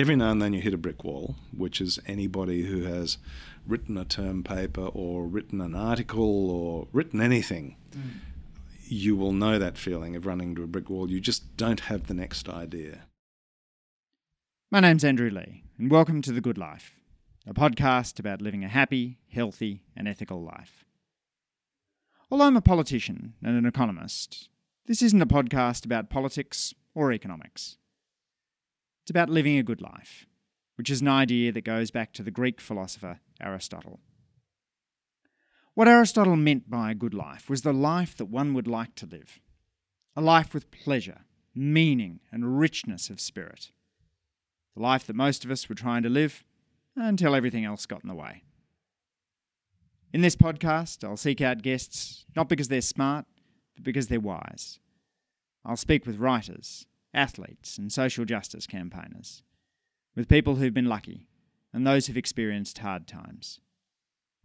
every now and then you hit a brick wall, which is anybody who has written a term paper or written an article or written anything. Mm. You will know that feeling of running into a brick wall. You just don't have the next idea. My name's Andrew Leigh, and welcome to The Good Life, a podcast about living a happy, healthy, and ethical life. Although I'm a politician and an economist, this isn't a podcast about politics or economics. It's about living a good life, which is an idea that goes back to the Greek philosopher Aristotle. What Aristotle meant by a good life was the life that one would like to live a life with pleasure, meaning, and richness of spirit. The life that most of us were trying to live until everything else got in the way. In this podcast, I'll seek out guests not because they're smart, but because they're wise. I'll speak with writers, athletes, and social justice campaigners, with people who've been lucky and those who've experienced hard times.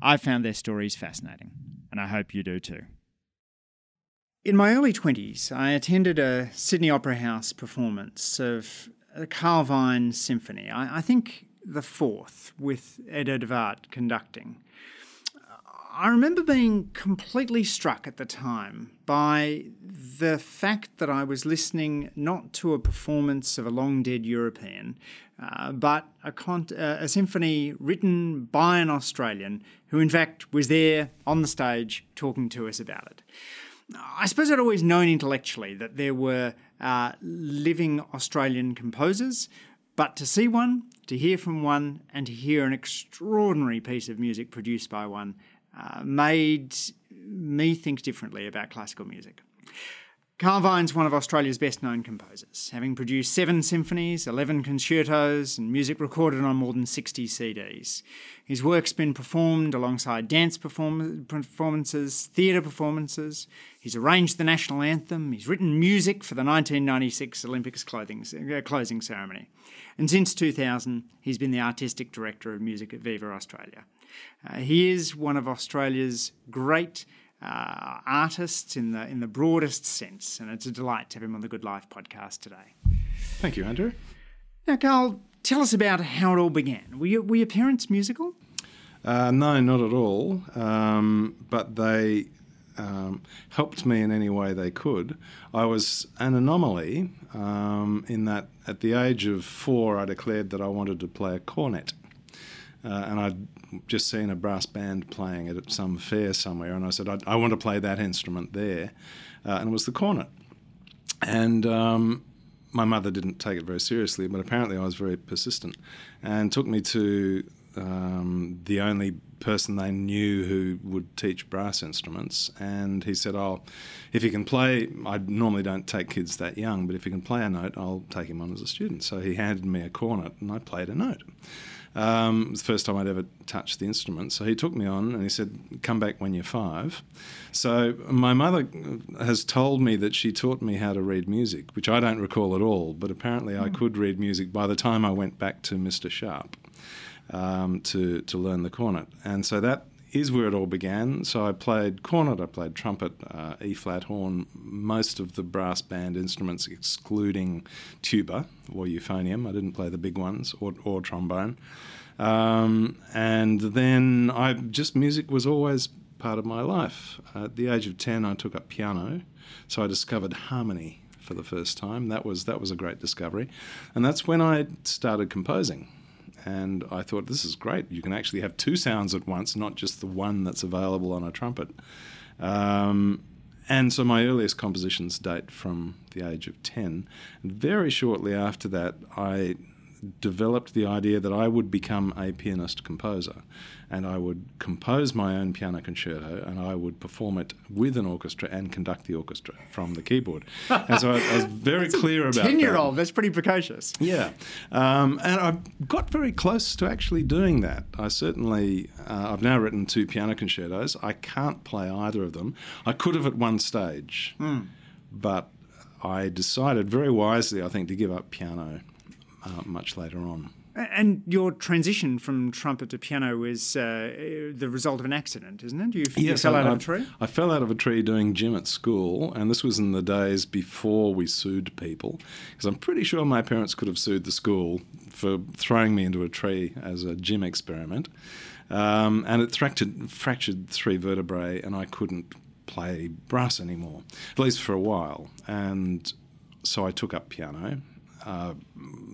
I've found their stories fascinating, and I hope you do too. In my early 20s, I attended a Sydney Opera House performance of the Carl Vine Symphony. I, I think the fourth, with Edo de Waart conducting. I remember being completely struck at the time by the fact that I was listening not to a performance of a long dead European, uh, but a, con- uh, a symphony written by an Australian who, in fact, was there on the stage talking to us about it. I suppose I'd always known intellectually that there were uh, living Australian composers, but to see one, to hear from one, and to hear an extraordinary piece of music produced by one uh, made me think differently about classical music. Carl Vine's one of Australia's best known composers, having produced seven symphonies, 11 concertos, and music recorded on more than 60 CDs. His work's been performed alongside dance perform- performances, theatre performances. He's arranged the national anthem. He's written music for the 1996 Olympics clothing, uh, closing ceremony. And since 2000, he's been the artistic director of Musica Viva Australia. Uh, he is one of Australia's great uh, artists in the in the broadest sense, and it's a delight to have him on the Good Life podcast today. Thank you, Andrew. Now, Carl, tell us about how it all began. Were, you, were your parents musical? Uh, no, not at all. Um, but they um, helped me in any way they could. I was an anomaly um, in that at the age of four, I declared that I wanted to play a cornet. Uh, and I'd just seen a brass band playing it at some fair somewhere, and I said, I, I want to play that instrument there. Uh, and it was the cornet. And um, my mother didn't take it very seriously, but apparently I was very persistent and took me to um, the only person they knew who would teach brass instruments. And he said, Oh, if he can play, I normally don't take kids that young, but if he can play a note, I'll take him on as a student. So he handed me a cornet and I played a note. Um, it was the first time I'd ever touched the instrument. So he took me on and he said, Come back when you're five. So my mother has told me that she taught me how to read music, which I don't recall at all, but apparently mm. I hmm. could read music by the time I went back to Mr. Sharp um, to, to learn the cornet. And so that is where it all began. So I played cornet, I played trumpet, uh, E flat horn, most of the brass band instruments, excluding tuba or euphonium. I didn't play the big ones or, or trombone. Um, and then I just music was always part of my life. At the age of ten, I took up piano, so I discovered harmony for the first time. That was that was a great discovery, and that's when I started composing and I thought this is great. You can actually have two sounds at once, not just the one that's available on a trumpet. Um, and so my earliest compositions date from the age of 10. And very shortly after that, I developed the idea that I would become a pianist composer and I would compose my own piano concerto and I would perform it with an orchestra and conduct the orchestra from the keyboard. And so I, I was very clear about 10 year old, that's pretty precocious. Yeah. Um, and I got very close to actually doing that. I certainly, uh, I've now written two piano concertos. I can't play either of them. I could have at one stage, mm. but I decided very wisely, I think, to give up piano uh, much later on. And your transition from trumpet to piano was uh, the result of an accident, isn't it? You, you Yes, fell I- out of I- a tree? I fell out of a tree doing gym at school, and this was in the days before we sued people. Because I'm pretty sure my parents could have sued the school for throwing me into a tree as a gym experiment. Um, and it fractured, fractured three vertebrae, and I couldn't play brass anymore, at least for a while. And so I took up piano. Uh,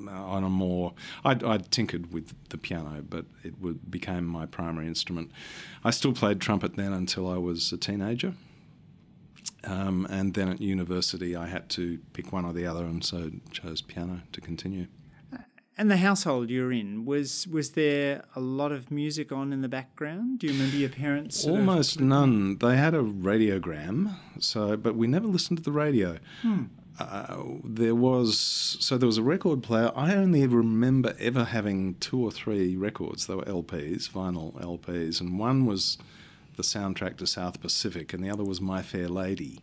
on a more, I'd, I'd tinkered with the piano, but it would, became my primary instrument. I still played trumpet then until I was a teenager. Um, and then at university, I had to pick one or the other, and so chose piano to continue. And the household you're in was was there a lot of music on in the background? Do you remember your parents? sort of- Almost none. They had a radiogram, so but we never listened to the radio. Uh, there was so there was a record player. I only remember ever having two or three records. They were LPs, vinyl LPs, and one was the soundtrack to South Pacific, and the other was My Fair Lady.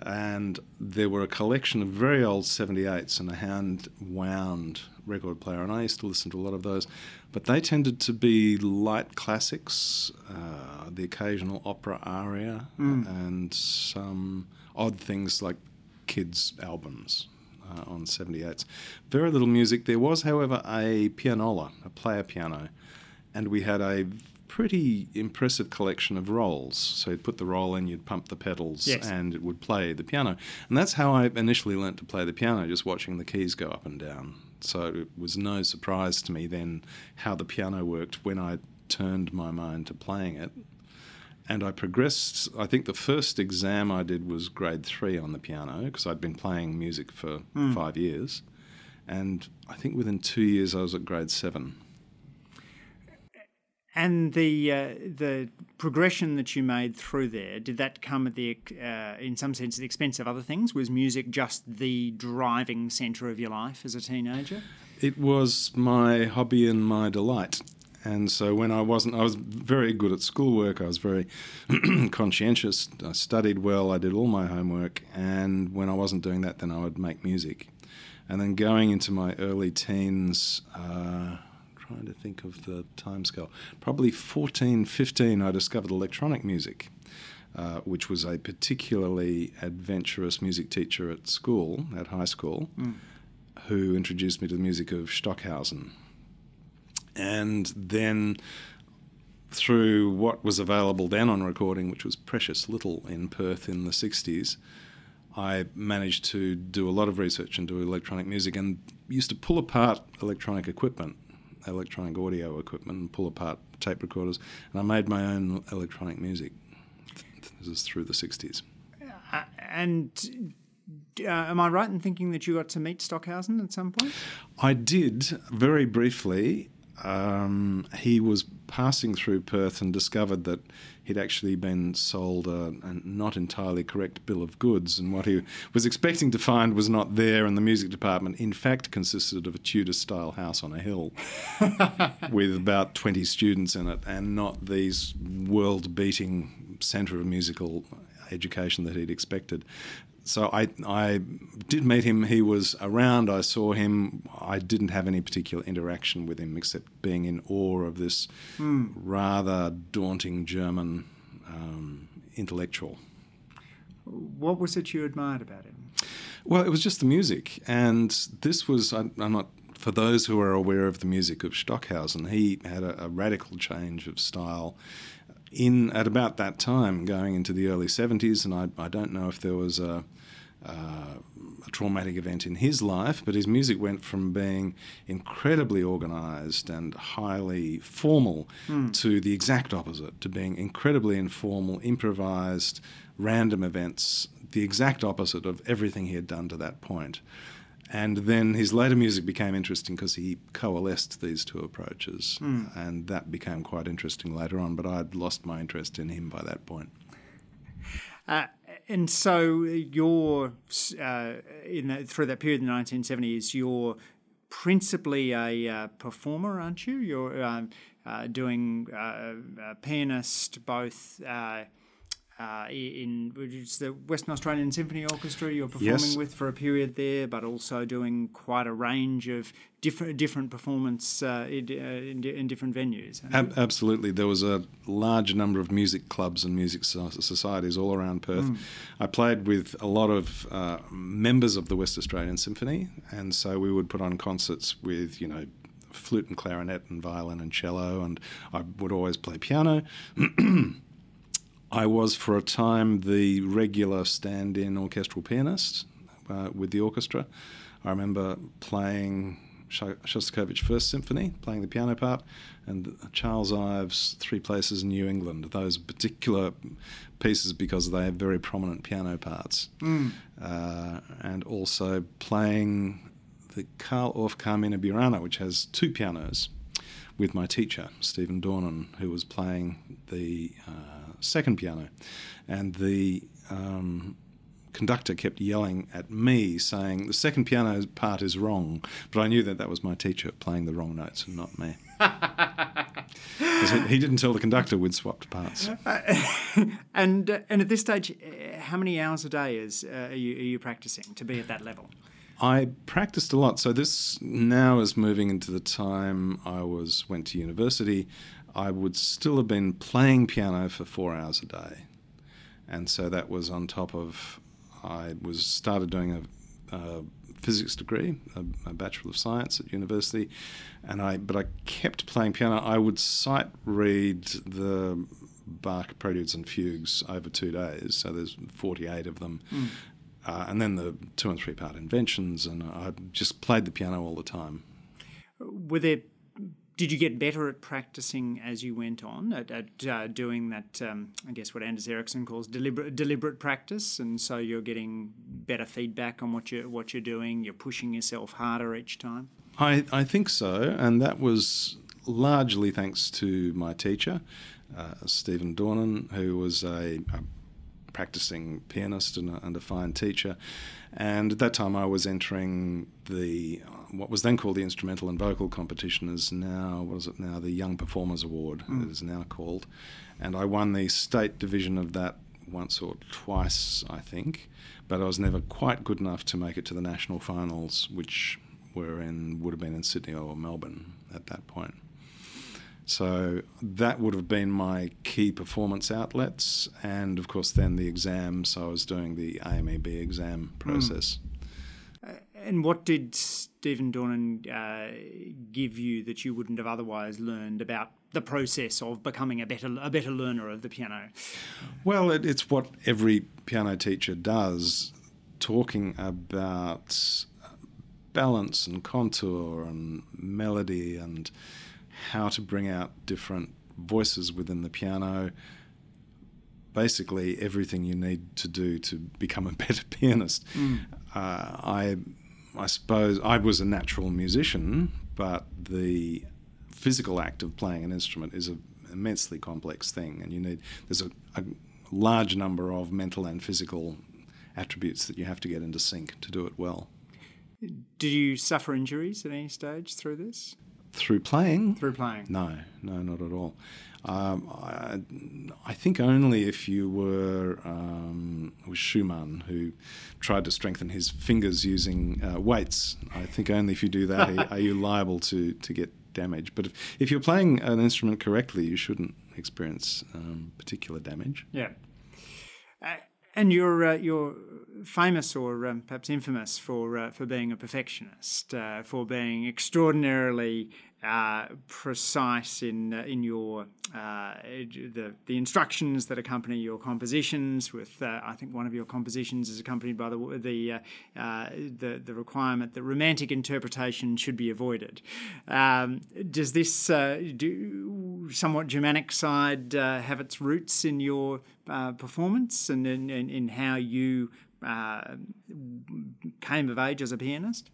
And there were a collection of very old 78s and a hand wound record player, and I used to listen to a lot of those. But they tended to be light classics, uh, the occasional opera aria, and some odd things like kids' albums uh, on 78s. Very little music. There was, however, a pianola, a player piano, and we had a pretty impressive collection of rolls. So you'd put the roll in, you'd pump the pedals, Yes. and it would play the piano. And that's how I initially learnt to play the piano, just watching the keys go up and down. So it was no surprise to me then how the piano worked when I turned my mind to playing it. And I progressed. I think the first exam I did was grade three on the piano because I'd been playing music for five years. And I think within two years I was at grade seven. And the uh, the progression that you made through there did that come at the uh, in some sense at the expense of other things? Was music just the driving centre of your life as a teenager? It was my hobby and my delight. And so when I wasn't, I was very good at schoolwork. I was very conscientious. I studied well. I did all my homework. And when I wasn't doing that, then I would make music. And then going into my early teens, uh, trying to think of the timescale, probably 14, 15, I discovered electronic music. Uh, which was a particularly adventurous music teacher at school, at high school, who introduced me to the music of Stockhausen. And then through what was available then on recording, which was precious little in Perth in the 60s, I managed to do a lot of research into electronic music and used to pull apart electronic equipment, electronic audio equipment, and pull apart tape recorders. And I made my own electronic music. This is through the 60s. Uh, and uh, am I right in thinking that you got to meet Stockhausen at some point? I did very briefly. Um, he was passing through Perth and discovered that he'd actually been sold a, a not entirely correct bill of goods, and what he was expecting to find was not there. And the music department, in fact, consisted of a Tudor-style house on a hill with about twenty students in it, and not these world-beating centre of musical education that he'd expected so I, I did meet him. He was around. I saw him. I didn't have any particular interaction with him except being in awe of this rather daunting German um, intellectual. What was it you admired about him? Well, it was just the music, and this was. I, I'm not. For those who are aware of the music of Stockhausen, he had a, a radical change of style in at about that time, going into the early 70s, and I, I don't know if there was a, uh, a traumatic event in his life, but his music went from being incredibly organised and highly formal to the exact opposite, to being incredibly informal, improvised, random events, the exact opposite of everything he had done to that point. And then his later music became interesting because he coalesced these two approaches, and that became quite interesting later on. But I'd lost my interest in him by that point. Uh, and so you're uh, in the, through that period in the 1970s. You're principally a uh, performer, aren't you? You're uh, uh, doing uh, uh, pianist, both uh, in it's the Western Australian Symphony Orchestra you're performing Yes. with for a period there, but also doing quite a range of different different performance uh, in, uh, in, in different venues. Ab- absolutely. There was a large number of music clubs and music so- societies all around Perth. I played with a lot of uh, members of the West Australian Symphony, and so we would put on concerts with, you know, flute and clarinet and violin and cello, and I would always play piano. I was for a time the regular stand in orchestral pianist uh, with the orchestra. I remember playing Sho- Shostakovich First Symphony, playing the piano part, and Charles Ives' Three Places in New England. Those particular pieces because they have very prominent piano parts. Uh, and also playing the Carl Orff Carmina Burana, which has two pianos with my teacher, Stephen Dornan, who was playing the uh, second piano. And the um, conductor kept yelling at me, saying, The second piano part is wrong. But I knew that that was my teacher playing the wrong notes and not me. he, didn't tell the conductor we'd swapped parts. and uh, and at this stage, uh, how many hours a day is uh, are, you, are you practicing to be at that level? I practiced a lot. So this now is moving into the time I was went to university. I would still have been playing piano for four hours a day, and so that was on top of I was started doing a, a physics degree, a, a bachelor of science at university, and I but I kept playing piano. I would sight read the Bach preludes and fugues over two days. So there's 48 of them. Uh, and then the two and three part inventions, and I just played the piano all the time. Were there? Did you get better at practicing as you went on at, at uh, doing that? Um, I guess what Anders Ericsson calls deliberate deliberate practice, and so you're getting better feedback on what you what you're doing. You're pushing yourself harder each time. I, I think so, and that was largely thanks to my teacher, uh, Stephen Dornan, who was a, a practicing pianist and a, and a fine teacher. And at that time, I was entering the what was then called the instrumental and vocal competition is now what is it now the Young Performers Award hmm. it is now called, and I won the state division of that once or twice I think, but I was never quite good enough to make it to the national finals, which were in would have been in Sydney or Melbourne at that point. So that would have been my key performance outlets, and of course then the exams. So I was doing the AMEB exam hmm. process. And what did Stephen Dornan uh, give you that you wouldn't have otherwise learned about the process of becoming a better a better learner of the piano? Well, it, it's what every piano teacher does, talking about balance and contour and melody and how to bring out different voices within the piano. Basically, everything you need to do to become a better pianist. Uh, I, I suppose I was a natural musician, but the physical act of playing an instrument is an immensely complex thing, and you need there's a, a large number of mental and physical attributes that you have to get into sync to do it well. Did you suffer injuries at any stage through this? Through playing, Through playing? no, no, not at all. Um, I, I think only if you were um, was Schumann who tried to strengthen his fingers using uh, weights. I think only if you do that are, are you liable to, to get damage. But if, if you're playing an instrument correctly, you shouldn't experience um, particular damage. Yeah. Uh, and you're uh, you're famous or um, perhaps infamous for uh, for being a perfectionist, uh, for being extraordinarily uh, precise in uh, in your uh, the the instructions that accompany your compositions. With uh, I think one of your compositions is accompanied by the the uh, the, the requirement that romantic interpretation should be avoided. Um, does this do somewhat Germanic side have its roots in your performance and in, in, in how you came of age as a pianist?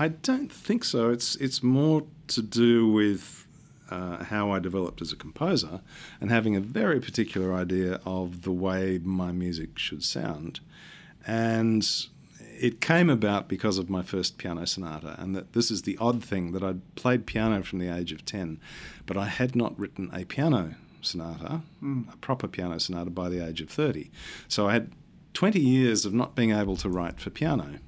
I don't think so. It's it's more to do with uh, how I developed as a composer and having a very particular idea of the way my music should sound, and it came about because of my first piano sonata. And that this is the odd thing that I'd played piano from the age of ten, but I had not written a piano sonata, a proper piano sonata, by the age of 30. So I had 20 years of not being able to write for piano,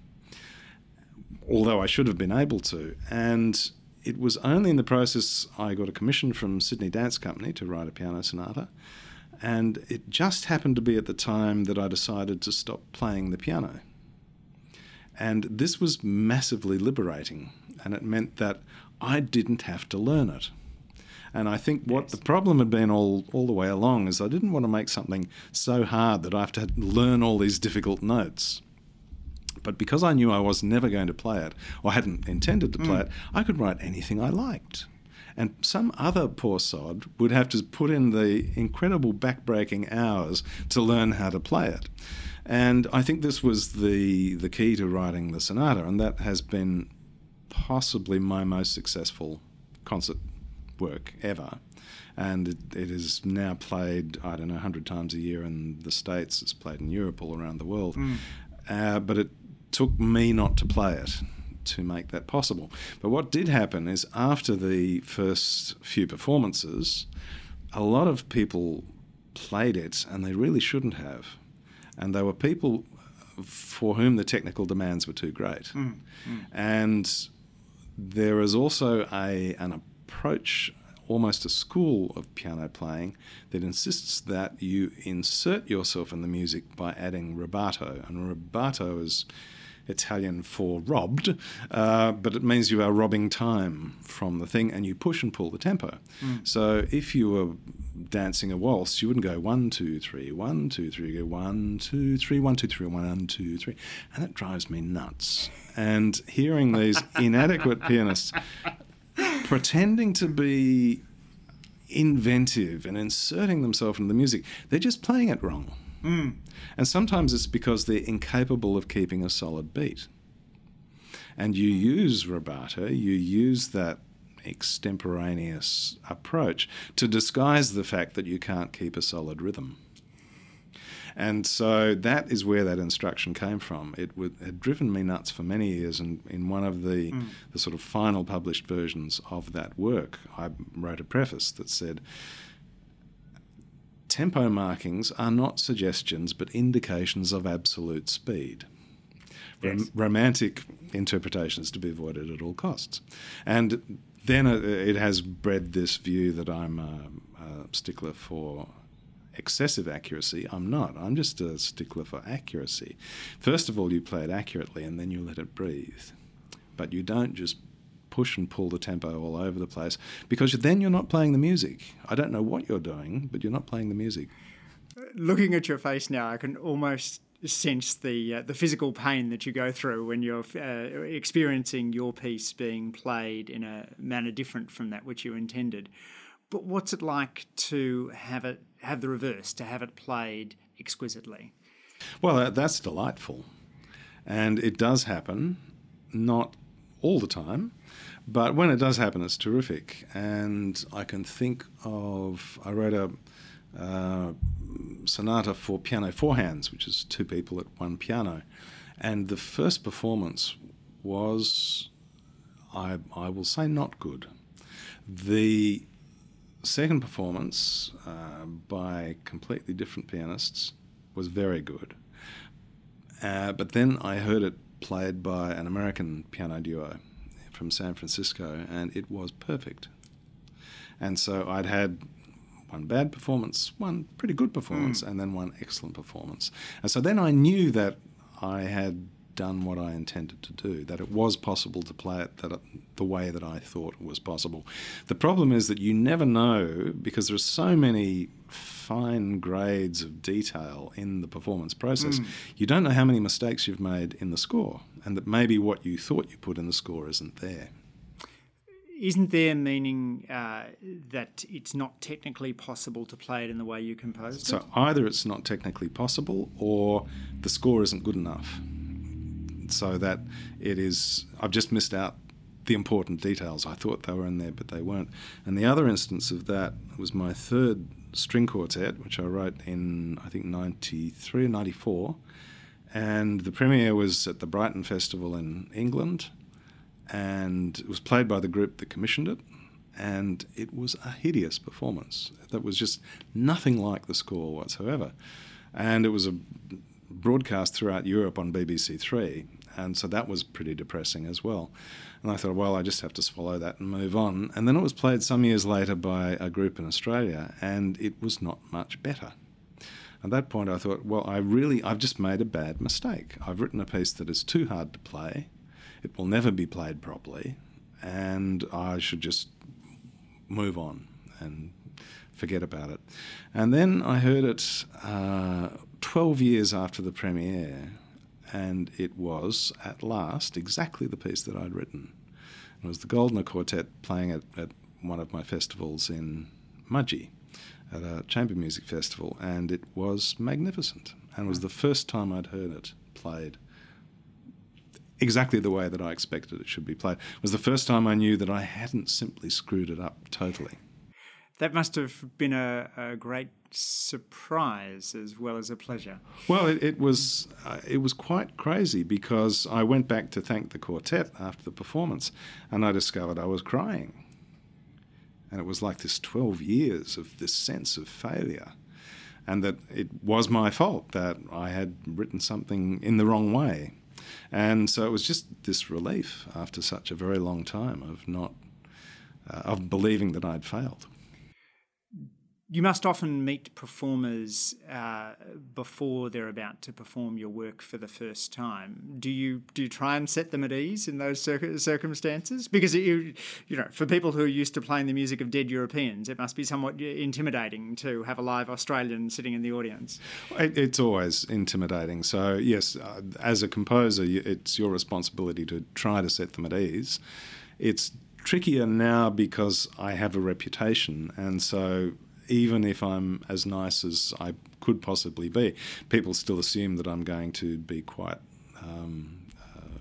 although I should have been able to. And it was only in the process I got a commission from Sydney Dance Company to write a piano sonata. And it just happened to be at the time that I decided to stop playing the piano. And this was massively liberating, and it meant that I didn't have to learn it. And I think what the problem had been all, all the way along is I didn't want to make something so hard that I have to learn all these difficult notes. But because I knew I was never going to play it, or hadn't intended to play mm. it, I could write anything I liked. And some other poor sod would have to put in the incredible backbreaking hours to learn how to play it. And I think this was the the key to writing the sonata, and that has been possibly my most successful concert work ever. And it, it is now played, I don't know, 100 times a year in the States. It's played in Europe, all around the world. Mm. Uh, but it took me not to play it to make that possible. But what did happen is after the first few performances, a lot of people played it and they really shouldn't have. And they were people for whom the technical demands were too great. Mm. Mm. And there is also a, an approach almost a school of piano playing that insists that you insert yourself in the music by adding rubato. And rubato is Italian for robbed, uh, but it means you are robbing time from the thing and you push and pull the tempo. Mm. So if you were dancing a waltz, you wouldn't go one, two, three, one, two, three, go one, two, three, one, two, three, one, two, three. And it drives me nuts. And hearing these inadequate pianists pretending to be inventive and inserting themselves into the music, they're just playing it wrong. Mm. And sometimes it's because they're incapable of keeping a solid beat. And you use rubato, you use that extemporaneous approach to disguise the fact that you can't keep a solid rhythm. And so that is where that instruction came from. It would, had driven me nuts for many years, and in one of the, mm. the sort of final published versions of that work, I wrote a preface that said, tempo markings are not suggestions but indications of absolute speed. Yes. Romantic interpretations to be avoided at all costs. And then uh, it has bred this view that I'm a, a stickler for excessive accuracy. I'm not. I'm just a stickler for accuracy. First of all, you play it accurately and then you let it breathe. But you don't just push and pull the tempo all over the place because then you're not playing the music. I don't know what you're doing, but you're not playing the music. Looking at your face now, I can almost sense the uh, the physical pain that you go through when you're uh, experiencing your piece being played in a manner different from that which you intended. But what's it like to have it have the reverse, to have it played exquisitely? Well, that's delightful, and it does happen, not all the time. But when it does happen, it's terrific. And I can think of, I wrote a uh, sonata for piano four hands, which is two people at one piano. And the first performance was, I, I will say, not good. The second performance uh, by completely different pianists was very good. Uh, but then I heard it played by an American piano duo from San Francisco, and it was perfect. And so I'd had one bad performance, one pretty good performance, mm. and then one excellent performance. And so then I knew that I had done what I intended to do, that it was possible to play it that the way that I thought was possible. The problem is that you never know because there are so many fine grades of detail in the performance process. Mm. You don't know how many mistakes you've made in the score, and that maybe what you thought you put in the score isn't there. Isn't there meaning uh, that it's not technically possible to play it in the way you composed so it? So either it's not technically possible or the score isn't good enough so that it is. I've just missed out the important details. I thought they were in there, but they weren't. And the other instance of that was my third string quartet, which I wrote in, I think, 93 or 94. And the premiere was at the Brighton Festival in England. And it was played by the group that commissioned it. and it was a hideous performance. That was just nothing like the score whatsoever. And it was a broadcast throughout Europe on BBC Three, and so that was pretty depressing as well. And I thought, well, I just have to swallow that and move on. And then it was played some years later by a group in Australia, and it was not much better. At that point, I thought, well, I really, I've just made a bad mistake. I've written a piece that is too hard to play. It will never be played properly, and I should just move on and forget about it. And then I heard it uh, 12 years after the premiere, and it was at last exactly the piece that I'd written. It was the Goldner Quartet playing at, at one of my festivals in Mudgee at a chamber music festival, and it was magnificent. And it was hmm. the first time I'd heard it played exactly the way that I expected it should be played. It was the first time I knew that I hadn't simply screwed it up totally. That must have been a, a great surprise as well as a pleasure. Well, it, it was uh, it was quite crazy because I went back to thank the quartet after the performance, and I discovered I was crying, and it was like this twelve years of this sense of failure, and that it was my fault that I had written something in the wrong way, and so it was just this relief after such a very long time of not uh, of believing that I'd failed you must often meet performers uh, before they're about to perform your work for the first time. Do you do you try and set them at ease in those cir- circumstances? Because you you know, for people who are used to playing the music of dead Europeans, it must be somewhat intimidating to have a live Australian sitting in the audience. It, it's always intimidating. So yes, uh, as a composer, it's your responsibility to try to set them at ease. It's trickier now because I have a reputation, and so even if I'm as nice as I could possibly be, people still assume that I'm going to be quite um, uh,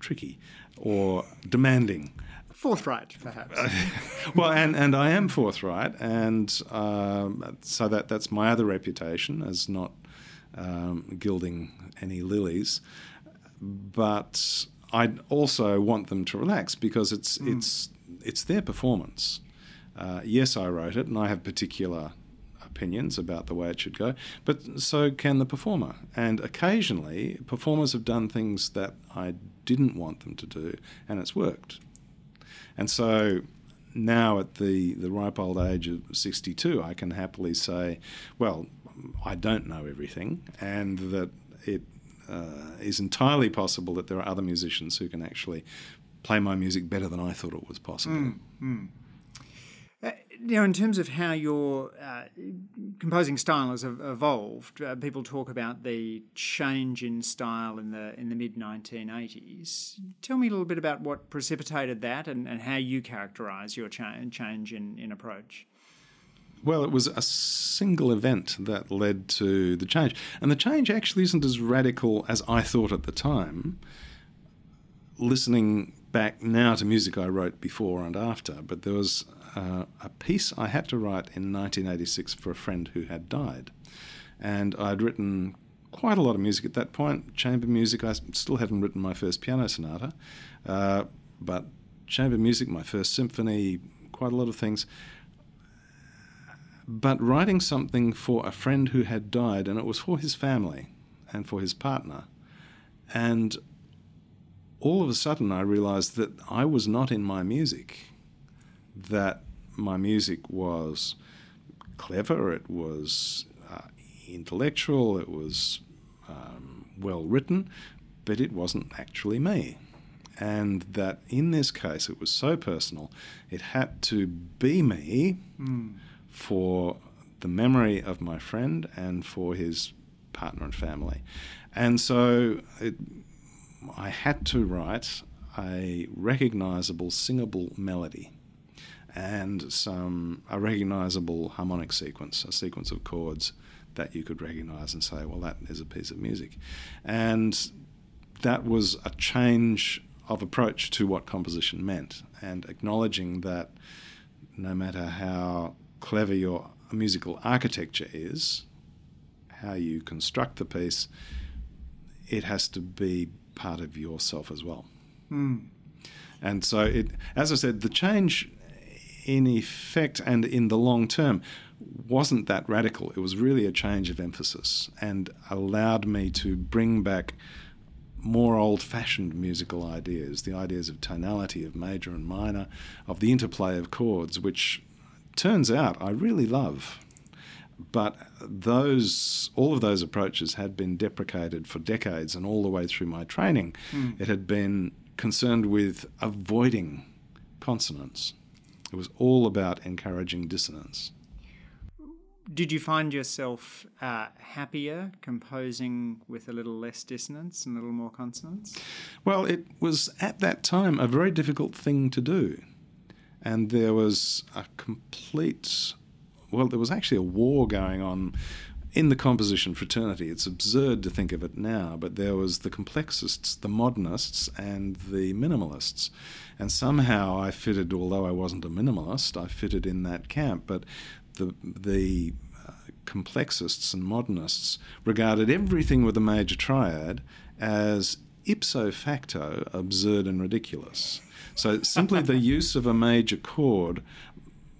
tricky or demanding. Forthright, perhaps. well, and, and I am forthright, and um, so that that's my other reputation as not um, gilding any lilies. But I also want them to relax because it's mm. it's it's their performance. Uh, yes, I wrote it, and I have particular opinions about the way it should go, but so can the performer. And occasionally, performers have done things that I didn't want them to do, and it's worked. And so now, at the, the ripe old age of 62, I can happily say, well, I don't know everything, and that it uh, is entirely possible that there are other musicians who can actually play my music better than I thought it was possible. Mm, mm. Know, in terms of how your uh, composing style has evolved, uh, people talk about the change in style in the in the mid 1980s. Tell me a little bit about what precipitated that and, and how you characterise your cha- change in, in approach. Well, it was a single event that led to the change. And the change actually isn't as radical as I thought at the time. Listening back now to music I wrote before and after, but there was uh, a piece I had to write in 1986 for a friend who had died. And I'd written quite a lot of music at that point, chamber music. I still hadn't written my first piano sonata, uh, but chamber music, my first symphony, quite a lot of things. But writing something for a friend who had died, and it was for his family and for his partner. And all of a sudden, I realized that I was not in my music, that my music was clever, it was uh, intellectual, it was um, well written, but it wasn't actually me. And that in this case, it was so personal, it had to be me mm. for the memory of my friend and for his partner and family. And so it, I had to write a recognizable, singable melody and some a recognizable harmonic sequence, a sequence of chords that you could recognize and say, well, that is a piece of music. And that was a change of approach to what composition meant, and acknowledging that no matter how clever your musical architecture is, how you construct the piece, it has to be part of yourself as well. Mm. And so, it, as I said, the change in effect and in the long term, wasn't that radical. It was really a change of emphasis and allowed me to bring back more old fashioned musical ideas, the ideas of tonality, of major and minor, of the interplay of chords, which turns out I really love. But those, all of those approaches had been deprecated for decades, and all the way through my training, mm. it had been concerned with avoiding consonance. It was all about encouraging dissonance. Did you find yourself uh, happier composing with a little less dissonance and a little more consonance? Well, it was at that time a very difficult thing to do. And there was a complete, well, there was actually a war going on in the composition fraternity. It's absurd to think of it now, but there was the complexists, the modernists, and the minimalists. And somehow I fitted, although I wasn't a minimalist, I fitted in that camp. But the the uh, complexists and modernists regarded everything with a major triad as ipso facto absurd and ridiculous. So simply the use of a major chord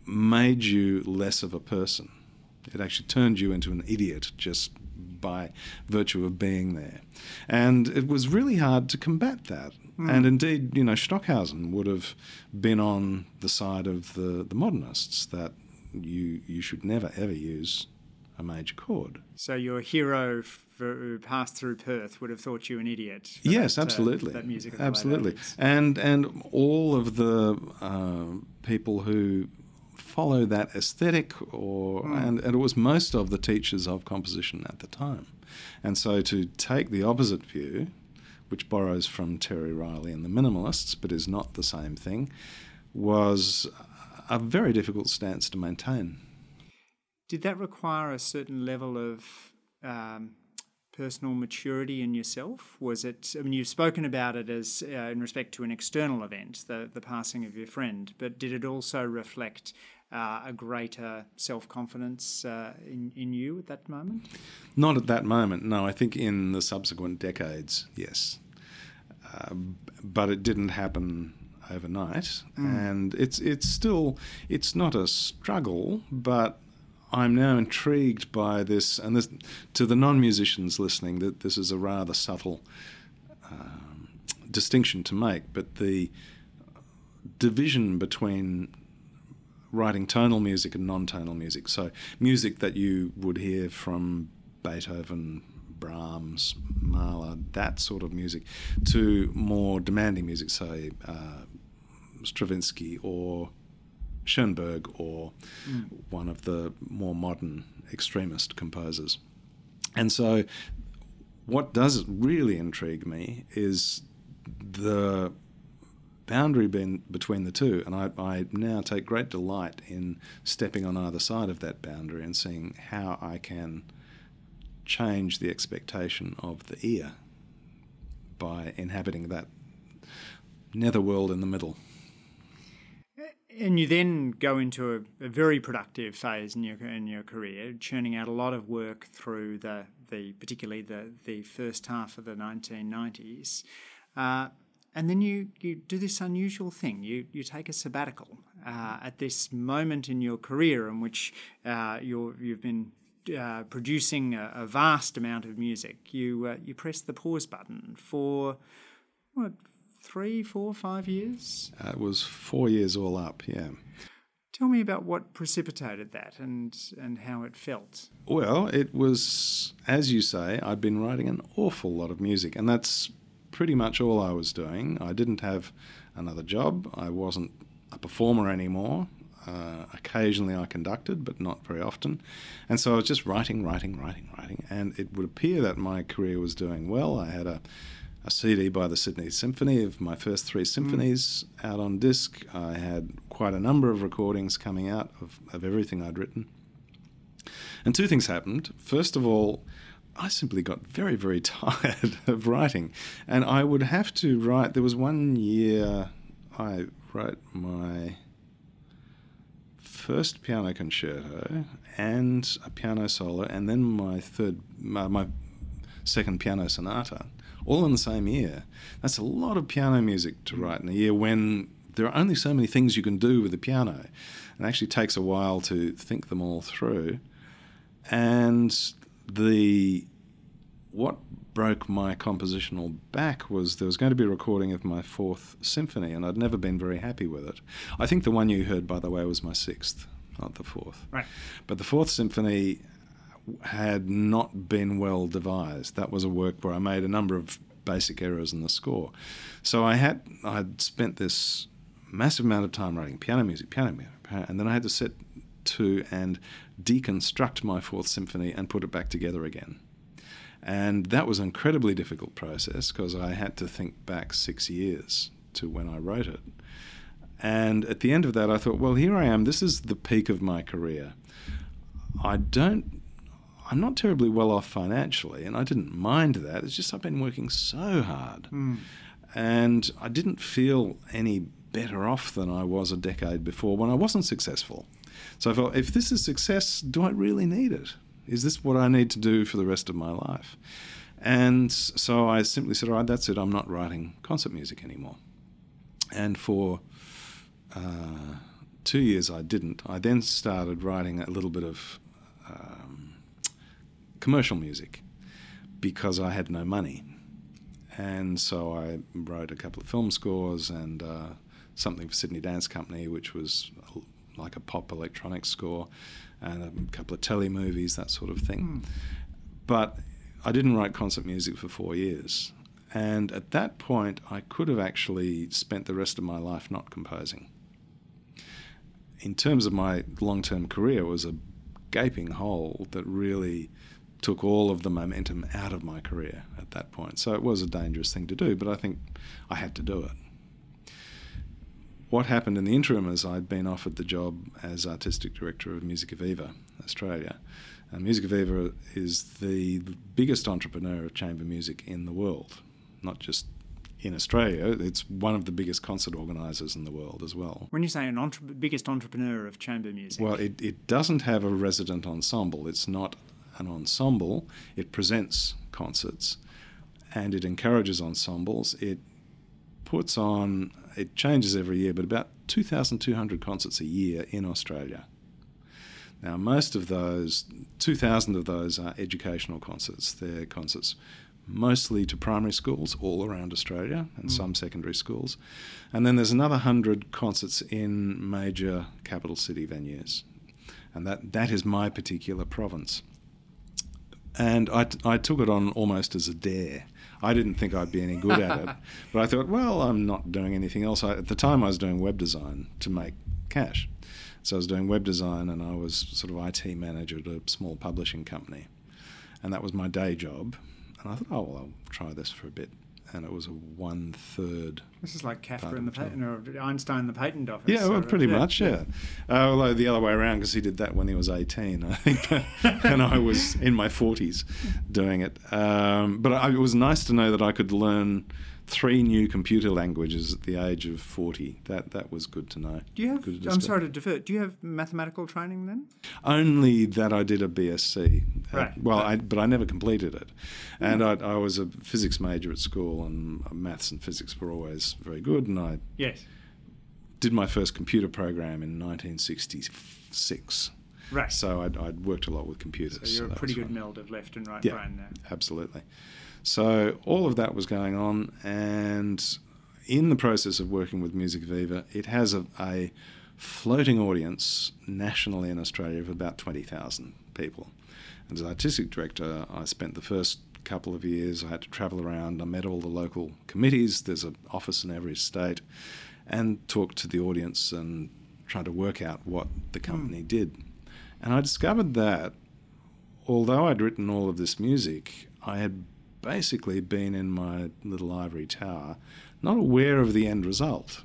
made you less of a person. It actually turned you into an idiot just by virtue of being there. And it was really hard to combat that. Mm. And indeed, you know, Stockhausen would have been on the side of the, the modernists that you you should never ever use a major chord. So your hero who passed through Perth would have thought you an idiot. Yes, that, uh, absolutely. Uh, that music, absolutely, and and all of the uh, people who follow that aesthetic, or mm. and, and it was most of the teachers of composition at the time, and so to take the opposite view, which borrows from Terry Riley and the minimalists, but is not the same thing, was a very difficult stance to maintain. Did that require a certain level of um, personal maturity in yourself? Was it? I mean, you've spoken about it as uh, in respect to an external event, the the passing of your friend, but did it also reflect uh, a greater self confidence uh, in in you at that moment? Not at that moment. No, I think in the subsequent decades, yes. Uh, but it didn't happen overnight, mm. and it's it's still it's not a struggle, but I'm now intrigued by this, and this, to the non-musicians listening, that this is a rather subtle um, distinction to make, but the division between writing tonal music and non-tonal music. So music that you would hear from Beethoven, Brahms, Mahler, that sort of music, to more demanding music, say uh, Stravinsky or Schoenberg or mm. one of the more modern extremist composers. And so, what does really intrigue me is the boundary being between the two. And I, I now take great delight in stepping on either side of that boundary and seeing how I can change the expectation of the ear by inhabiting that netherworld in the middle and you then go into a, a, very productive phase in your in your career, churning out a lot of work through the the particularly the the first half of the 1990s, uh, and then you you do this unusual thing. You you take a sabbatical uh, at this moment in your career in which uh, you you've been uh, producing a, a, vast amount of music. You uh, you press the pause button for what three, four, five years? Uh, it was four years all up, yeah. Tell me about what precipitated that and, and how it felt. Well, it was, as you say, I'd been writing an awful lot of music, and that's pretty much all I was doing. I didn't have another job, I wasn't a performer anymore. Uh, occasionally I conducted, but not very often. And so I was just writing, writing, writing, writing. And it would appear that my career was doing well. I had a a CD by the Sydney Symphony of my first three symphonies mm. out on disc. I had quite a number of recordings coming out of, of everything I'd written. And two things happened. First of all, I simply got very, very tired of writing. And I would have to write, there was one year I wrote my first piano concerto and a piano solo, and then my third, my, my second piano sonata all in the same year. That's a lot of piano music to write in a year when there are only so many things you can do with the piano. It actually takes a while to think them all through. And the what broke my compositional back was there was going to be a recording of my fourth symphony, and I'd never been very happy with it. I think the one you heard, by the way, was my sixth, not the fourth. Right. But the fourth symphony had not been well devised. That was a work where I made a number of basic errors in the score. So I had I'd spent this massive amount of time writing piano music, piano music, and then I had to sit to and deconstruct my fourth symphony and put it back together again. And that was an incredibly difficult process because I had to think back six years to when I wrote it. And at the end of that, I thought, well, here I am. This is the peak of my career. I don't, I'm not terribly well off financially, and I didn't mind that. It's just I've been working so hard. Mm. And I didn't feel any better off than I was a decade before when I wasn't successful. So I thought, if this is success, do I really need it? Is this what I need to do for the rest of my life? And so I simply said, all right, that's it. I'm not writing concert music anymore. And for uh, two years, I didn't. I then started writing a little bit of um, commercial music because I had no money. And so I wrote a couple of film scores and uh, something for Sydney Dance Company, which was like a pop electronic score and a couple of telly movies, that sort of thing. Mm. But I didn't write concert music for four years. And at that point, I could have actually spent the rest of my life not composing. In terms of my long term career, it was a gaping hole that really took all of the momentum out of my career at that point. So it was a dangerous thing to do, but I think I had to do it what happened in the interim is I'd been offered the job as artistic director of Musica Viva Australia. And Musica Viva is the biggest entrepreneur of chamber music in the world, not just in Australia. It's one of the biggest concert organisers in the world as well. When you say an entre- biggest entrepreneur of chamber music, well, it, it doesn't have a resident ensemble. It's not an ensemble. It presents concerts, and it encourages ensembles. It puts on it changes every year, but about 2,200 concerts a year in Australia. Now, most of those, 2,000 of those are educational concerts. They're concerts mostly to primary schools all around Australia and mm. some secondary schools. And then there's another 100 concerts in major capital city venues. And that, that is my particular province. And I, I took it on almost as a dare. I didn't think I'd be any good at it, but I thought, well, I'm not doing anything else. I, at the time, I was doing web design to make cash. So I was doing web design, and I was sort of IT manager at a small publishing company, and that was my day job. And I thought, oh well, I'll try this for a bit and it was a one third. This is like Kafka and the patent, or Einstein the patent office. Yeah, well, pretty yeah, much, yeah. yeah. Uh, although the other way around, because he did that when he was eighteen, I think, and I was in my forties doing it. Um, but I, it was nice to know that I could learn three new computer languages at the age of 40. That that was good to know. Do you have, I'm sorry to divert. do you have mathematical training then? Only that I did a BSc. Uh, right. Uh, well, right. I, but I never completed it. And mm. I, I, was a physics major at school, and maths and physics were always very good. And I yes. did my first computer program in 1966. Right. So I'd, I'd, worked a lot with computers. So you're so a pretty good fun. meld of left and right yeah, brain there. Absolutely. So all of that was going on, and in the process of working with Musica Viva, it has a, a floating audience nationally in Australia of about 20,000 people. And as artistic director, I spent the first couple of years, I had to travel around, I met all the local committees, there's an office in every state, and talked to the audience and try to work out what the company mm. did. And I discovered that although I'd written all of this music, I had basically been in my little ivory tower, not aware of the end result.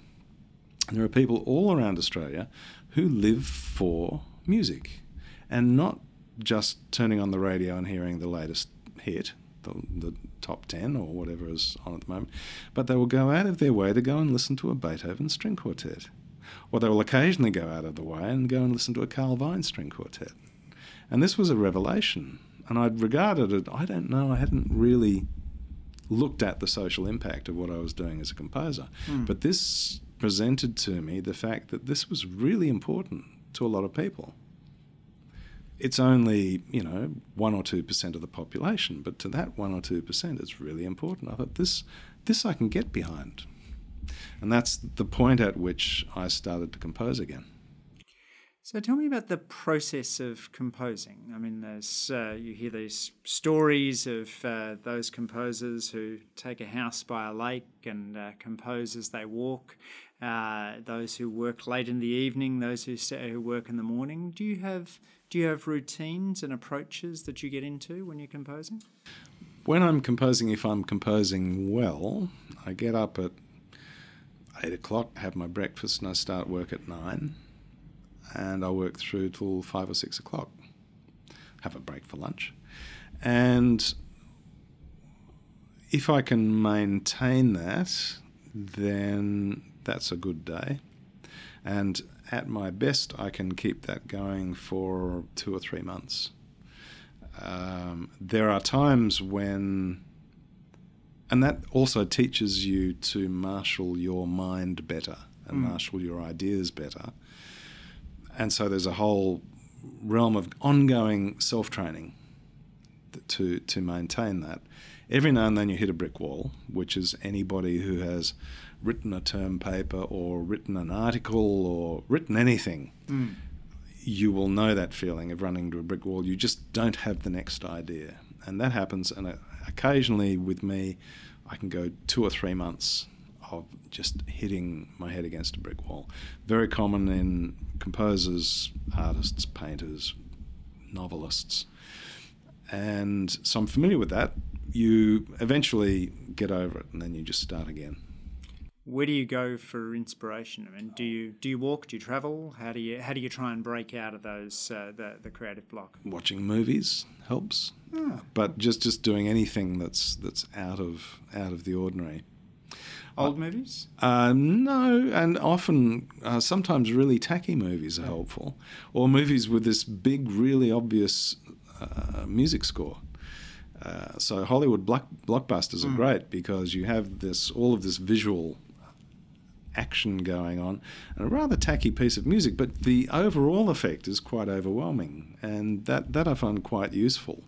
And there are people all around Australia who live for music and not just turning on the radio and hearing the latest hit, the, the top 10 or whatever is on at the moment, but they will go out of their way to go and listen to a Beethoven string quartet. Or they will occasionally go out of the way and go and listen to a Carl Vine string quartet. And this was a revelation and I'd regarded it, I don't know, I hadn't really looked at the social impact of what I was doing as a composer. Mm. But this presented to me the fact that this was really important to a lot of people. It's only, you know, 1 or 2% of the population, but to that 1 or 2%, it's really important. I thought, this, this I can get behind. And that's the point at which I started to compose again. So tell me about the process of composing. I mean, there's uh, you hear these stories of uh, those composers who take a house by a lake and uh, compose as they walk. Uh, those who work late in the evening, those who, who work in the morning. Do you have do you have routines and approaches that you get into when you're composing? When I'm composing, if I'm composing well, I get up at eight o'clock, have my breakfast, and I start work at nine and I work through till five or six o'clock. Have a break for lunch. And if I can maintain that, then that's a good day. And at my best, I can keep that going for two or three months. Um, there are times when, and that also teaches you to marshal your mind better and mm. marshal your ideas better and so there's a whole realm of ongoing self training to to maintain that. Every now and then you hit a brick wall, which is anybody who has written a term paper or written an article or written anything. Mm. You will know that feeling of running to a brick wall. You just don't have the next idea, and that happens. And occasionally, with me, I can go two or three months of just hitting my head against a brick wall. Very common in composers, artists, painters, novelists. And so I'm familiar with that. You eventually get over it and then you just start again. Where do you go for inspiration? I mean, do you do you walk? Do you travel? How do you how do you try and break out of those uh, the the creative block? Watching movies helps, oh. but just just doing anything that's that's out of out of the ordinary. Old movies? Uh, no, and often, uh, sometimes really tacky movies are helpful, or movies with this big, really obvious uh, music score. Uh, so Hollywood block, blockbusters are mm. great because you have this all of this visual action going on and a rather tacky piece of music, but the overall effect is quite overwhelming, and that that I find quite useful.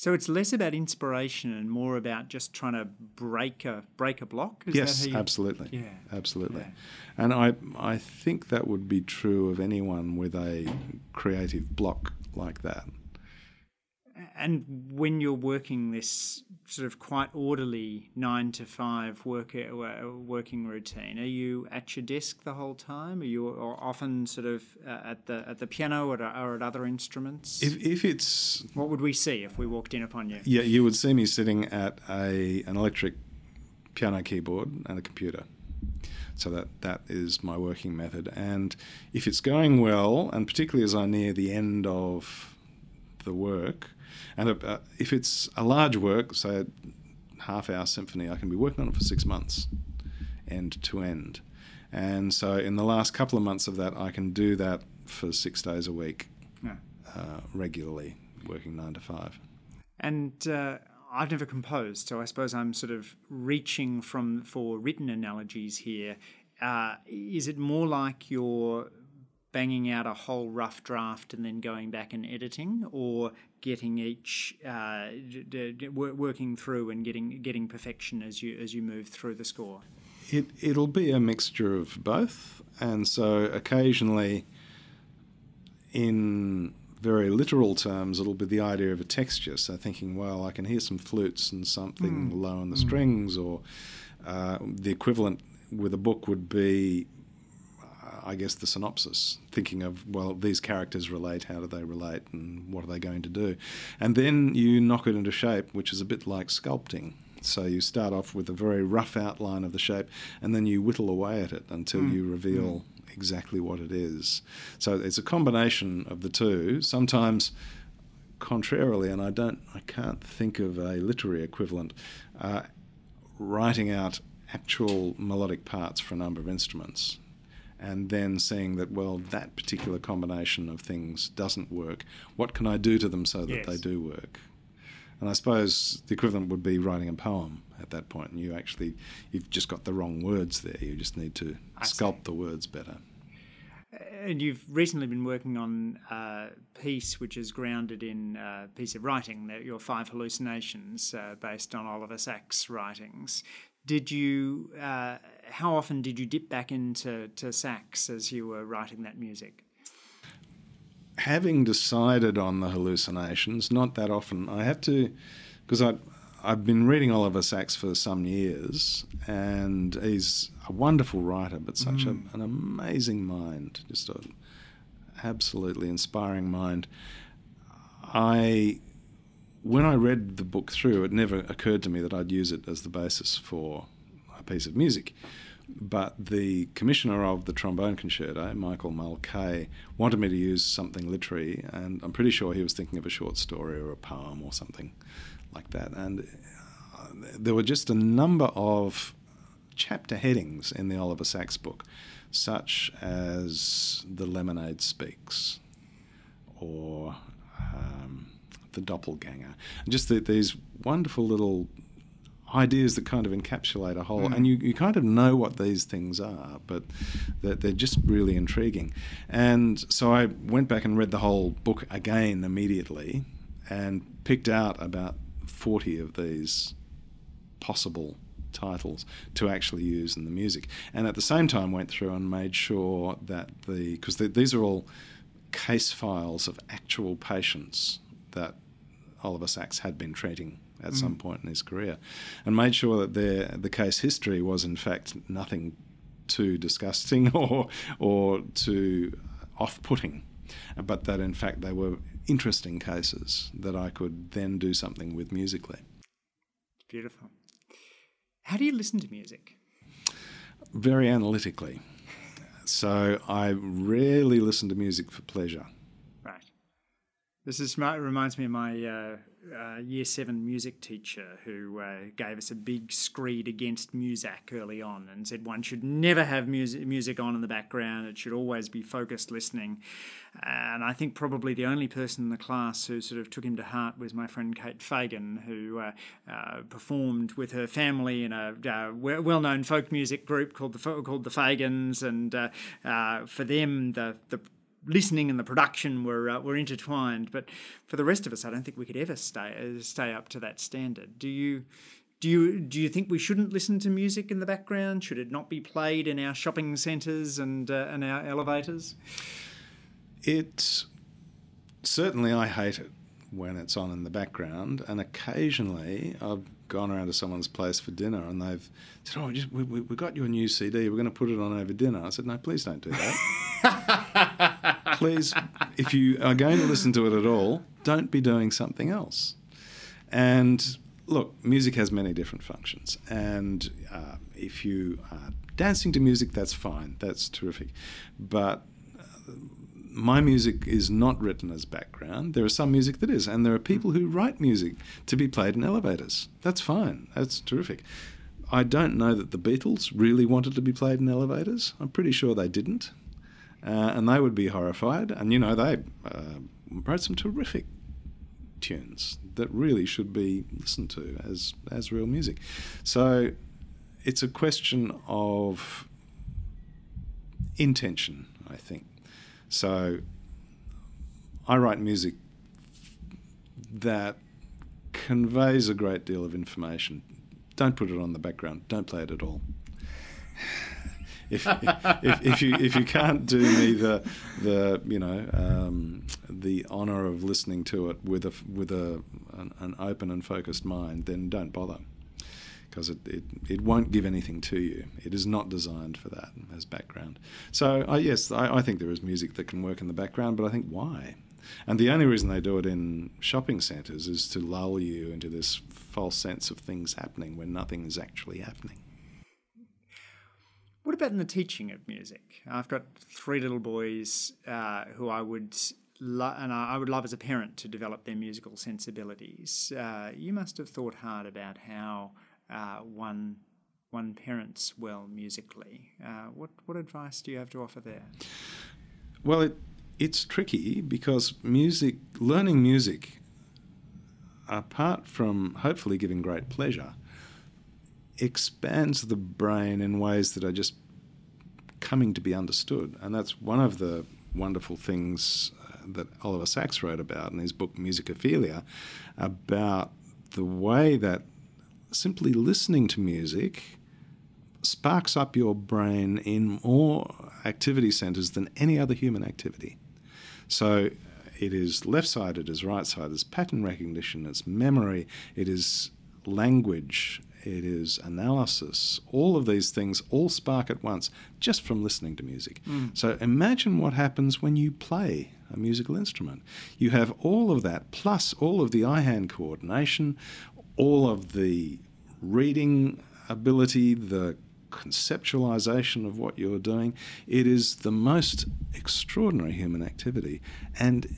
So it's less about inspiration and more about just trying to break a break a block. Is yes, you... absolutely. Yeah, absolutely. Yeah. And I I think that would be true of anyone with a creative block like that and when you're working this sort of quite orderly nine to five work, uh, working routine, are you at your desk the whole time? Are you often sort of uh, at the at the piano or, or, at other instruments? If, if it's what would we see if we walked in upon you? Yeah, you would see me sitting at a an electric piano keyboard and a computer. So that that is my working method. And if it's going well, and particularly as I near the end of the work, and uh, if it's a large work, say a half hour symphony, I can be working on it for six months, end to end. And so in the last couple of months of that, I can do that for six days a week yeah. uh, regularly, working nine to five. And uh, I've never composed, so I suppose I'm sort of reaching from for written analogies here. Uh, is it more like you're banging out a whole rough draft and then going back and editing, or getting each uh, d- d- working through and getting getting perfection as you as you move through the score? It it'll be a mixture of both, and so occasionally, in very literal terms, it'll be the idea of a texture. So thinking, well, I can hear some flutes and something mm. low in the mm. strings, or uh, the equivalent with a book would be I guess, the synopsis, thinking of, well, these characters relate, how do they relate, and what are they going to do? And then you knock it into shape, which is a bit like sculpting. So you start off with a very rough outline of the shape, and then you whittle away at it until mm. you reveal mm. exactly what it is. So it's a combination of the two. Sometimes, contrarily, and I don't, I can't think of a literary equivalent, uh, writing out actual melodic parts for a number of instruments and then seeing that, well, that particular combination of things doesn't work. What can I do to them so that yes. they do work? And I suppose the equivalent would be writing a poem at that point, and you actually you've just got the wrong words there. You just need to I sculpt see. the words better. Uh, and you've recently been working on a piece which is grounded in a piece of writing, that your five hallucinations, uh, based on Oliver Sacks' writings. Did you? Uh, how often did you dip back into to Sacks as you were writing that music? having decided on the hallucinations, not that often, I had to, because I. I've been reading Oliver Sacks for some years, and he's a wonderful writer, but such a, an amazing mind, just an absolutely inspiring mind. I, when I read the book through, it never occurred to me that I'd use it as the basis for a piece of music. But the commissioner of the trombone concerto, Michael Mulcahy, wanted me to use something literary, and I'm pretty sure he was thinking of a short story or a poem or something like that. And uh, there were just a number of chapter headings in the Oliver Sacks book, such as The Lemonade Speaks or The Doppelganger. Just the, these wonderful little ideas that kind of encapsulate a whole, mm. and you, you kind of know what these things are, but they're, they're just really intriguing. And so I went back and read the whole book again immediately and picked out about 40 of these possible titles to actually use in the music. And at the same time, went through and made sure that the, because the, these are all case files of actual patients that Oliver Sacks had been treating at mm. some point in his career, and made sure that their the case history was in fact nothing too disgusting or or too off-putting, but that in fact they were interesting cases that I could then do something with musically. Beautiful. How do you listen to music? Very analytically. So I rarely listen to music for pleasure. This is reminds me of my uh, uh, year seven music teacher who uh, gave us a big screed against Muzak early on and said one should never have music, music on in the background. It should always be focused listening. And I think probably the only person in the class who sort of took him to heart was my friend Kate Fagan, who uh, uh performed with her family in a uh, well-known folk music group called the called the Fagans. And for them, the the listening and the production were uh, were intertwined. But for the rest of us, I don't think we could ever stay uh, stay up to that standard. Do you? Do you do you think we shouldn't listen to music in the background? Should it not be played in our shopping centres and uh, and our elevators? It certainly I hate it when it's on in the background, and occasionally I've gone around to someone's place for dinner and they've said, "Oh, just, we, we, we got you a new CD. We're going to put it on over dinner." I said, "No, please don't do that. please, if you are going to listen to it at all, don't be doing something else." And look, music has many different functions, and uh, if you are dancing to music, that's fine. That's terrific, but uh, my music is not written as background. There is some music that is, and there are people who write music to be played in elevators. That's fine. That's terrific. I don't know that the Beatles really wanted to be played in elevators. I'm pretty sure they didn't, uh, and they would be horrified. And you know, they uh, wrote some terrific tunes that really should be listened to as as real music. So it's a question of intention, I think. So I write music that conveys a great deal of information. Don't put it on the background. Don't play it at all. If, if, if, you if you can't do me the the you know um, the honor of listening to it with a with a an, an open and focused mind, then don't bother because it, it, it won't give anything to you. It is not designed for that as background. So, uh, yes, I, I think there is music that can work in the background, but I think why? And the only reason they do it in shopping centres is to lull you into this false sense of things happening when nothing is actually happening. What about in the teaching of music? I've got three little boys uh, who I would lo- and I would love as a parent to develop their musical sensibilities. Uh, you must have thought hard about how uh, one one parents well musically. Uh, what what advice do you have to offer there? Well, it it's tricky because music, learning music, apart from hopefully giving great pleasure, expands the brain in ways that are just coming to be understood. And that's one of the wonderful things uh, that Oliver Sacks wrote about in his book Musicophilia about the way that simply listening to music sparks up your brain in more activity centers than any other human activity. So it is left sided, is right sided, it's pattern recognition, it's memory, it is language, it is analysis. All of these things all spark at once just from listening to music. Mm. So imagine what happens when you play a musical instrument. You have all of that, plus all of the eye hand coordination, all of the reading ability, the conceptualization of what you're doing. It is the most extraordinary human activity. And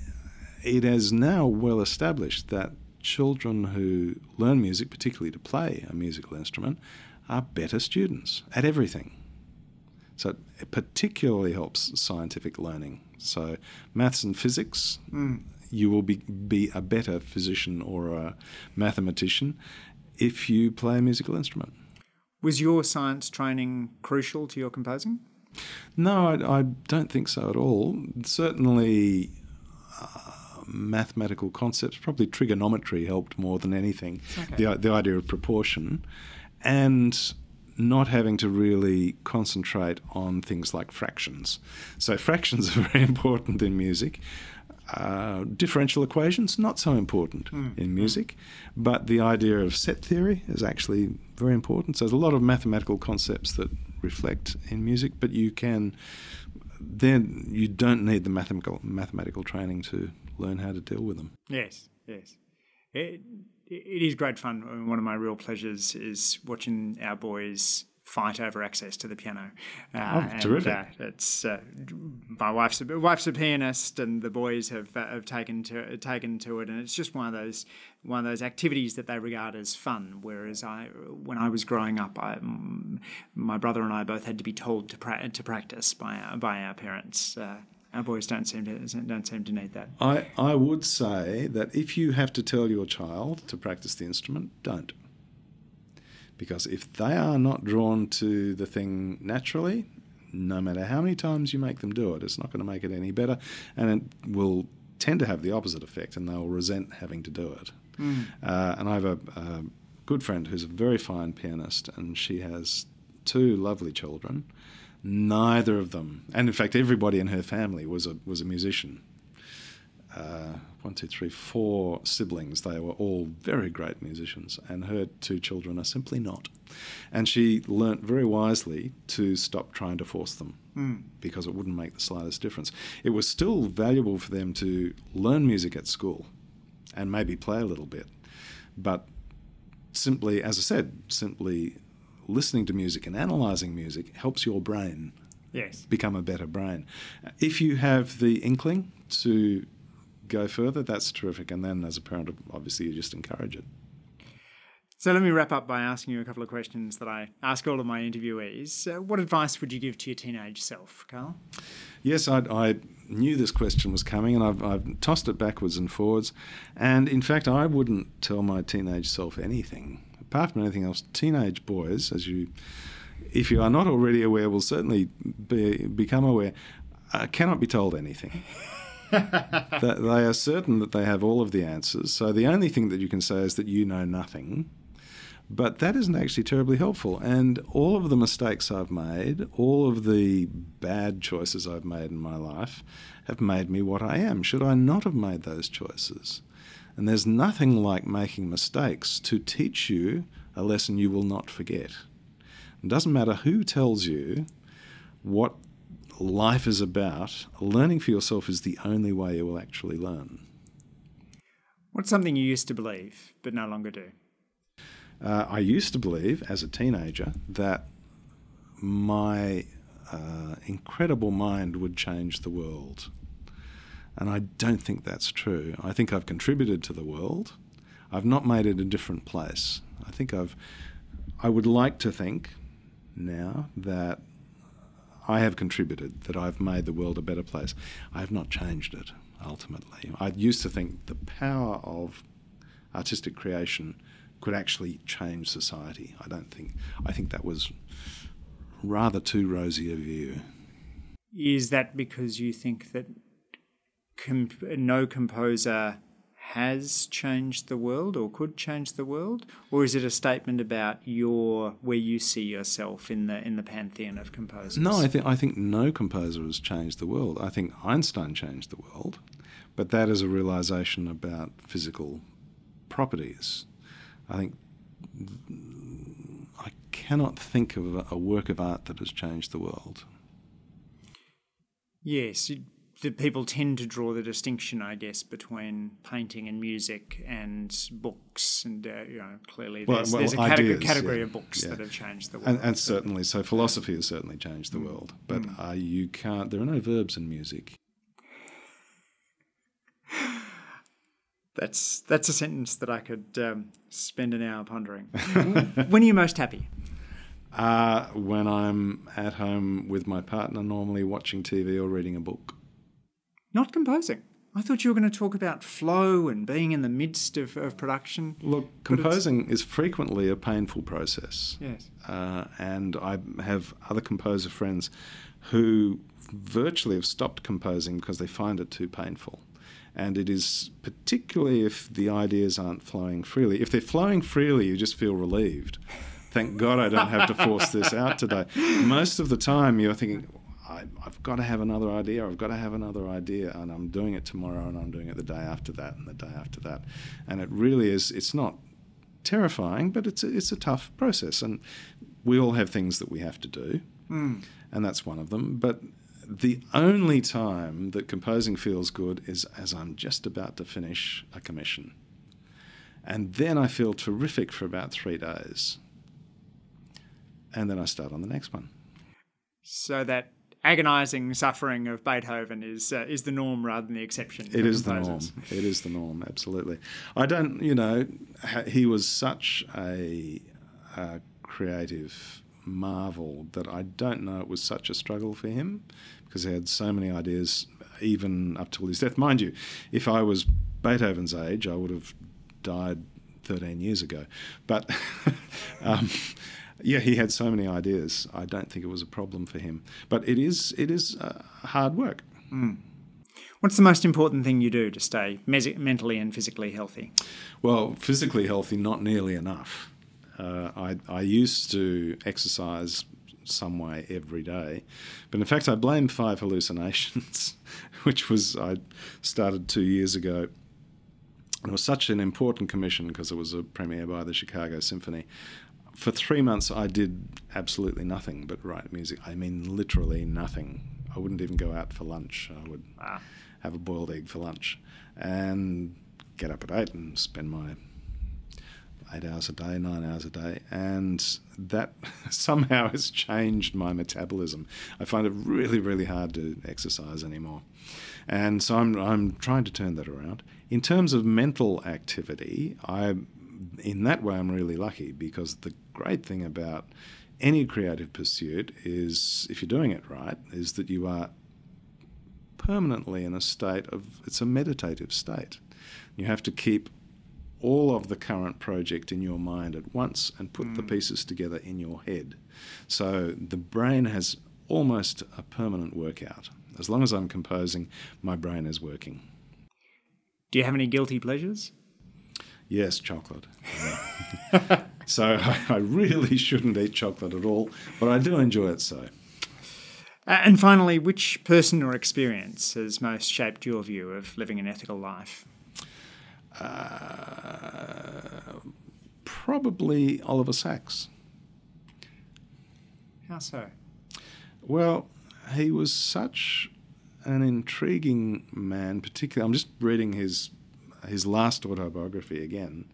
it is now well established that children who learn music, particularly to play a musical instrument, are better students at everything. So it particularly helps scientific learning. So maths and physics, mm. you will be, be a better physician or a mathematician if you play a musical instrument. Was your science training crucial to your composing? No, I, I don't think so at all. Certainly, uh, mathematical concepts, probably trigonometry helped more than anything. Okay. The, the idea of proportion. And not having to really concentrate on things like fractions. So, fractions are very important in music. Uh, differential equations, not so important mm. in music, but the idea of set theory is actually very important. So there's a lot of mathematical concepts that reflect in music, but you can then you don't need the mathematical mathematical training to learn how to deal with them. Yes, yes. It, it is great fun. One of my real pleasures is watching our boys fight over access to the piano. Uh, oh, and, terrific! Uh, it's uh, my wife's a, wife's a pianist, and the boys have uh, have taken to taken to it, and it's just one of those one of those activities that they regard as fun. Whereas I, when I was growing up, I, my brother and I both had to be told to pra- to practice by our, by our parents. Our boys don't seem to don't seem to need that. I, I would say that if you have to tell your child to practice the instrument, don't because if they are not drawn to the thing naturally, no matter how many times you make them do it, it's not going to make it any better, and it will tend to have the opposite effect, and they'll resent having to do it. Mm. Uh, and I have a, a good friend who's a very fine pianist, and she has two lovely children. Neither of them, and in fact, everybody in her family was a was a musician. Uh, one, two, three, four siblings. They were all very great musicians, and her two children are simply not. And she learnt very wisely to stop trying to force them mm. because it wouldn't make the slightest difference. It was still valuable for them to learn music at school and maybe play a little bit, but simply, as I said, simply listening to music and analysing music helps your brain yes. become a better brain. If you have the inkling to go further, that's terrific. And then as a parent, obviously, you just encourage it. So let me wrap up by asking you a couple of questions that I ask all of my interviewees. Uh, what advice would you give to your teenage self, Carl? Yes, I, I knew this question was coming, and I've, I've, tossed it backwards and forwards. And in fact, I wouldn't tell my teenage self anything apart from anything else. Teenage boys, as you, if you are not already aware, will certainly be, become aware, uh, cannot be told anything. they are certain that they have all of the answers. So the only thing that you can say is that you know nothing. But that isn't actually terribly helpful. And all of the mistakes I've made, all of the bad choices I've made in my life, have made me what I am. Should I not have made those choices? And there's nothing like making mistakes to teach you a lesson you will not forget. It doesn't matter who tells you what life is about, learning for yourself is the only way you will actually learn. What's something you used to believe but no longer do? Uh, I used to believe as a teenager that my uh, incredible mind would change the world. And I don't think that's true. I think I've contributed to the world. I've not made it a different place. I think I've, I would like to think now that I have contributed, that I've made the world a better place. I have not changed it, ultimately. I used to think the power of artistic creation could actually change society. I don't think. I think that was rather too rosy a view. Is that because you think that comp- no composer has changed the world or could change the world, or is it a statement about your where you see yourself in the in the pantheon of composers? No, I think I think no composer has changed the world. I think Einstein changed the world, but that is a realization about physical properties. I think I cannot think of a, a work of art that has changed the world. Yes, the people tend to draw the distinction, I guess, between painting and music and books, and uh, you know, clearly there's, well, there's a category, ideas, category yeah, of books yeah. that have changed the world. And, and, certainly, so philosophy has certainly changed the mm. world, but mm. uh, you can't. There are no verbs in music. That's that's a sentence that I could um, spend an hour pondering. when are you most happy? Uh, when I'm at home with my partner, normally watching TV or reading a book not composing. I thought you were going to talk about flow and being in the midst of, of production. Look, composing is frequently a painful process. Yes. Uh, and I have other composer friends who virtually have stopped composing because they find it too painful. And it is particularly if the ideas aren't flowing freely. If they're flowing freely, you just feel relieved. Thank God I don't have to force this out today. Most of the time, you're thinking, I, have got to have another idea. I've got to have another idea, and I'm doing it tomorrow, and I'm doing it the day after that, and the day after that, and it really is. It's not terrifying, but it's a, it's a tough process, and we all have things that we have to do, mm. and that's one of them. But the only time that composing feels good is as I'm just about to finish a commission, and then I feel terrific for about three days, and then I start on the next one. So that agonizing suffering of Beethoven is uh, is the norm rather than the exception. It is composers. the norm. It is the norm. Absolutely. I don't. You know, he was such a, a creative marvel that I don't know it was such a struggle for him because he had so many ideas even up till his death. Mind you, if I was Beethoven's age, I would have died 13 years ago. But um, yeah, he had so many ideas. I don't think it was a problem for him. But it is it is uh, hard work. Mm. What's the most important thing you do to stay mes- mentally and physically healthy? Well, physically healthy, not nearly enough. Uh, I, I used to exercise some way every day, but in fact, I blame five hallucinations, which was I started two years ago. It was such an important commission because it was a premiere by the Chicago Symphony for three months, I did absolutely nothing but write music. I mean, literally nothing. I wouldn't even go out for lunch. I would ah. have a boiled egg for lunch and get up at eight and spend my eight hours a day, nine hours a day. And that somehow has changed my metabolism. I find it really, really hard to exercise anymore. And so I'm, I'm trying to turn that around. In terms of mental activity, I in that way, I'm really lucky because the great thing about any creative pursuit is, if you're doing it right, is that you are permanently in a state of, it's a meditative state. You have to keep all of the current project in your mind at once and put mm. the pieces together in your head. So the brain has almost a permanent workout. As long as I'm composing, my brain is working. Do you have any guilty pleasures? Yes, chocolate. so I, really shouldn't eat chocolate at all, but I do enjoy it so. And finally, which person or experience has most shaped your view of living an ethical life? Uh, probably Oliver Sacks. How so? Well, he was such an intriguing man, particularly. I'm just reading his his last autobiography again,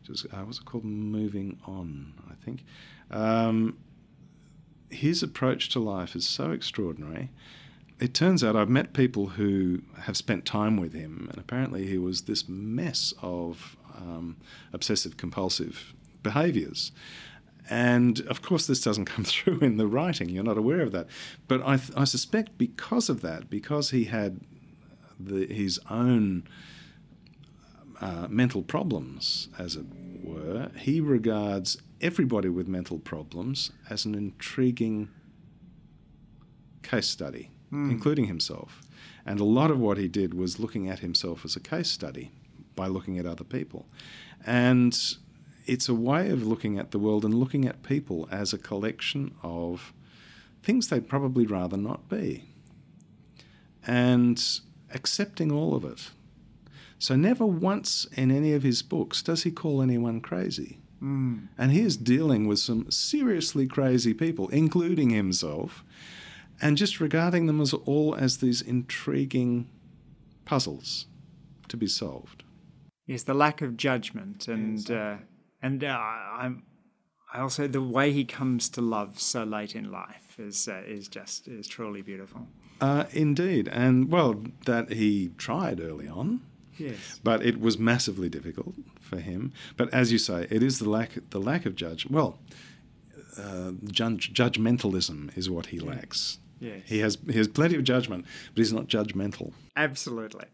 which was, uh, what's it called? Moving On, I think. Um, his approach to life is so extraordinary. It turns out I've met people who have spent time with him, and apparently he was this mess of um, obsessive compulsive behaviors. And of course, this doesn't come through in the writing, you're not aware of that. But I, th- I suspect because of that, because he had the, his own uh, mental problems, as it were, he regards everybody with mental problems as an intriguing case study, Hmm. including himself. And a lot of what he did was looking at himself as a case study by looking at other people. And it's a way of looking at the world and looking at people as a collection of things they'd probably rather not be. And accepting all of it. So, never once in any of his books does he call anyone crazy. Mm. And he is dealing with some seriously crazy people, including himself, and just regarding them as all as these intriguing puzzles to be solved. Yes, the lack of judgment and uh, and uh, I'm I also the way he comes to love so late in life is uh, is just is truly beautiful. Uh, indeed, and well, that he tried early on, Yes. but it was massively difficult for him. But as you say, it is the lack the lack of judge. Well, uh, judge, judgmentalism is what he lacks. Yes. He has he has plenty of judgment, but he's not judgmental. Absolutely.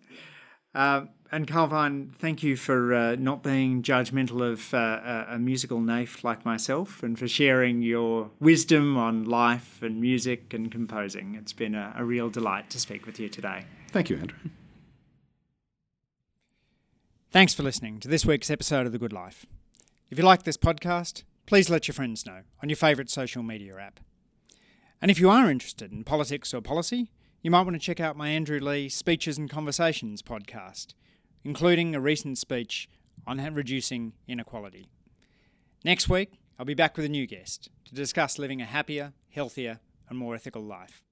Uh, and Carl Vine, thank you for uh, not being judgmental of uh, a, a musical naif like myself and for sharing your wisdom on life and music and composing. It's been a, a real delight to speak with you today. Thank you, Andrew. Thanks for listening to this week's episode of The Good Life. If you like this podcast, please let your friends know on your favourite social media app. And if you are interested in politics or policy, you might want to check out my Andrew Leigh Speeches and Conversations podcast, including a recent speech on reducing inequality. Next week, I'll be back with a new guest to discuss living a happier, healthier, and more ethical life.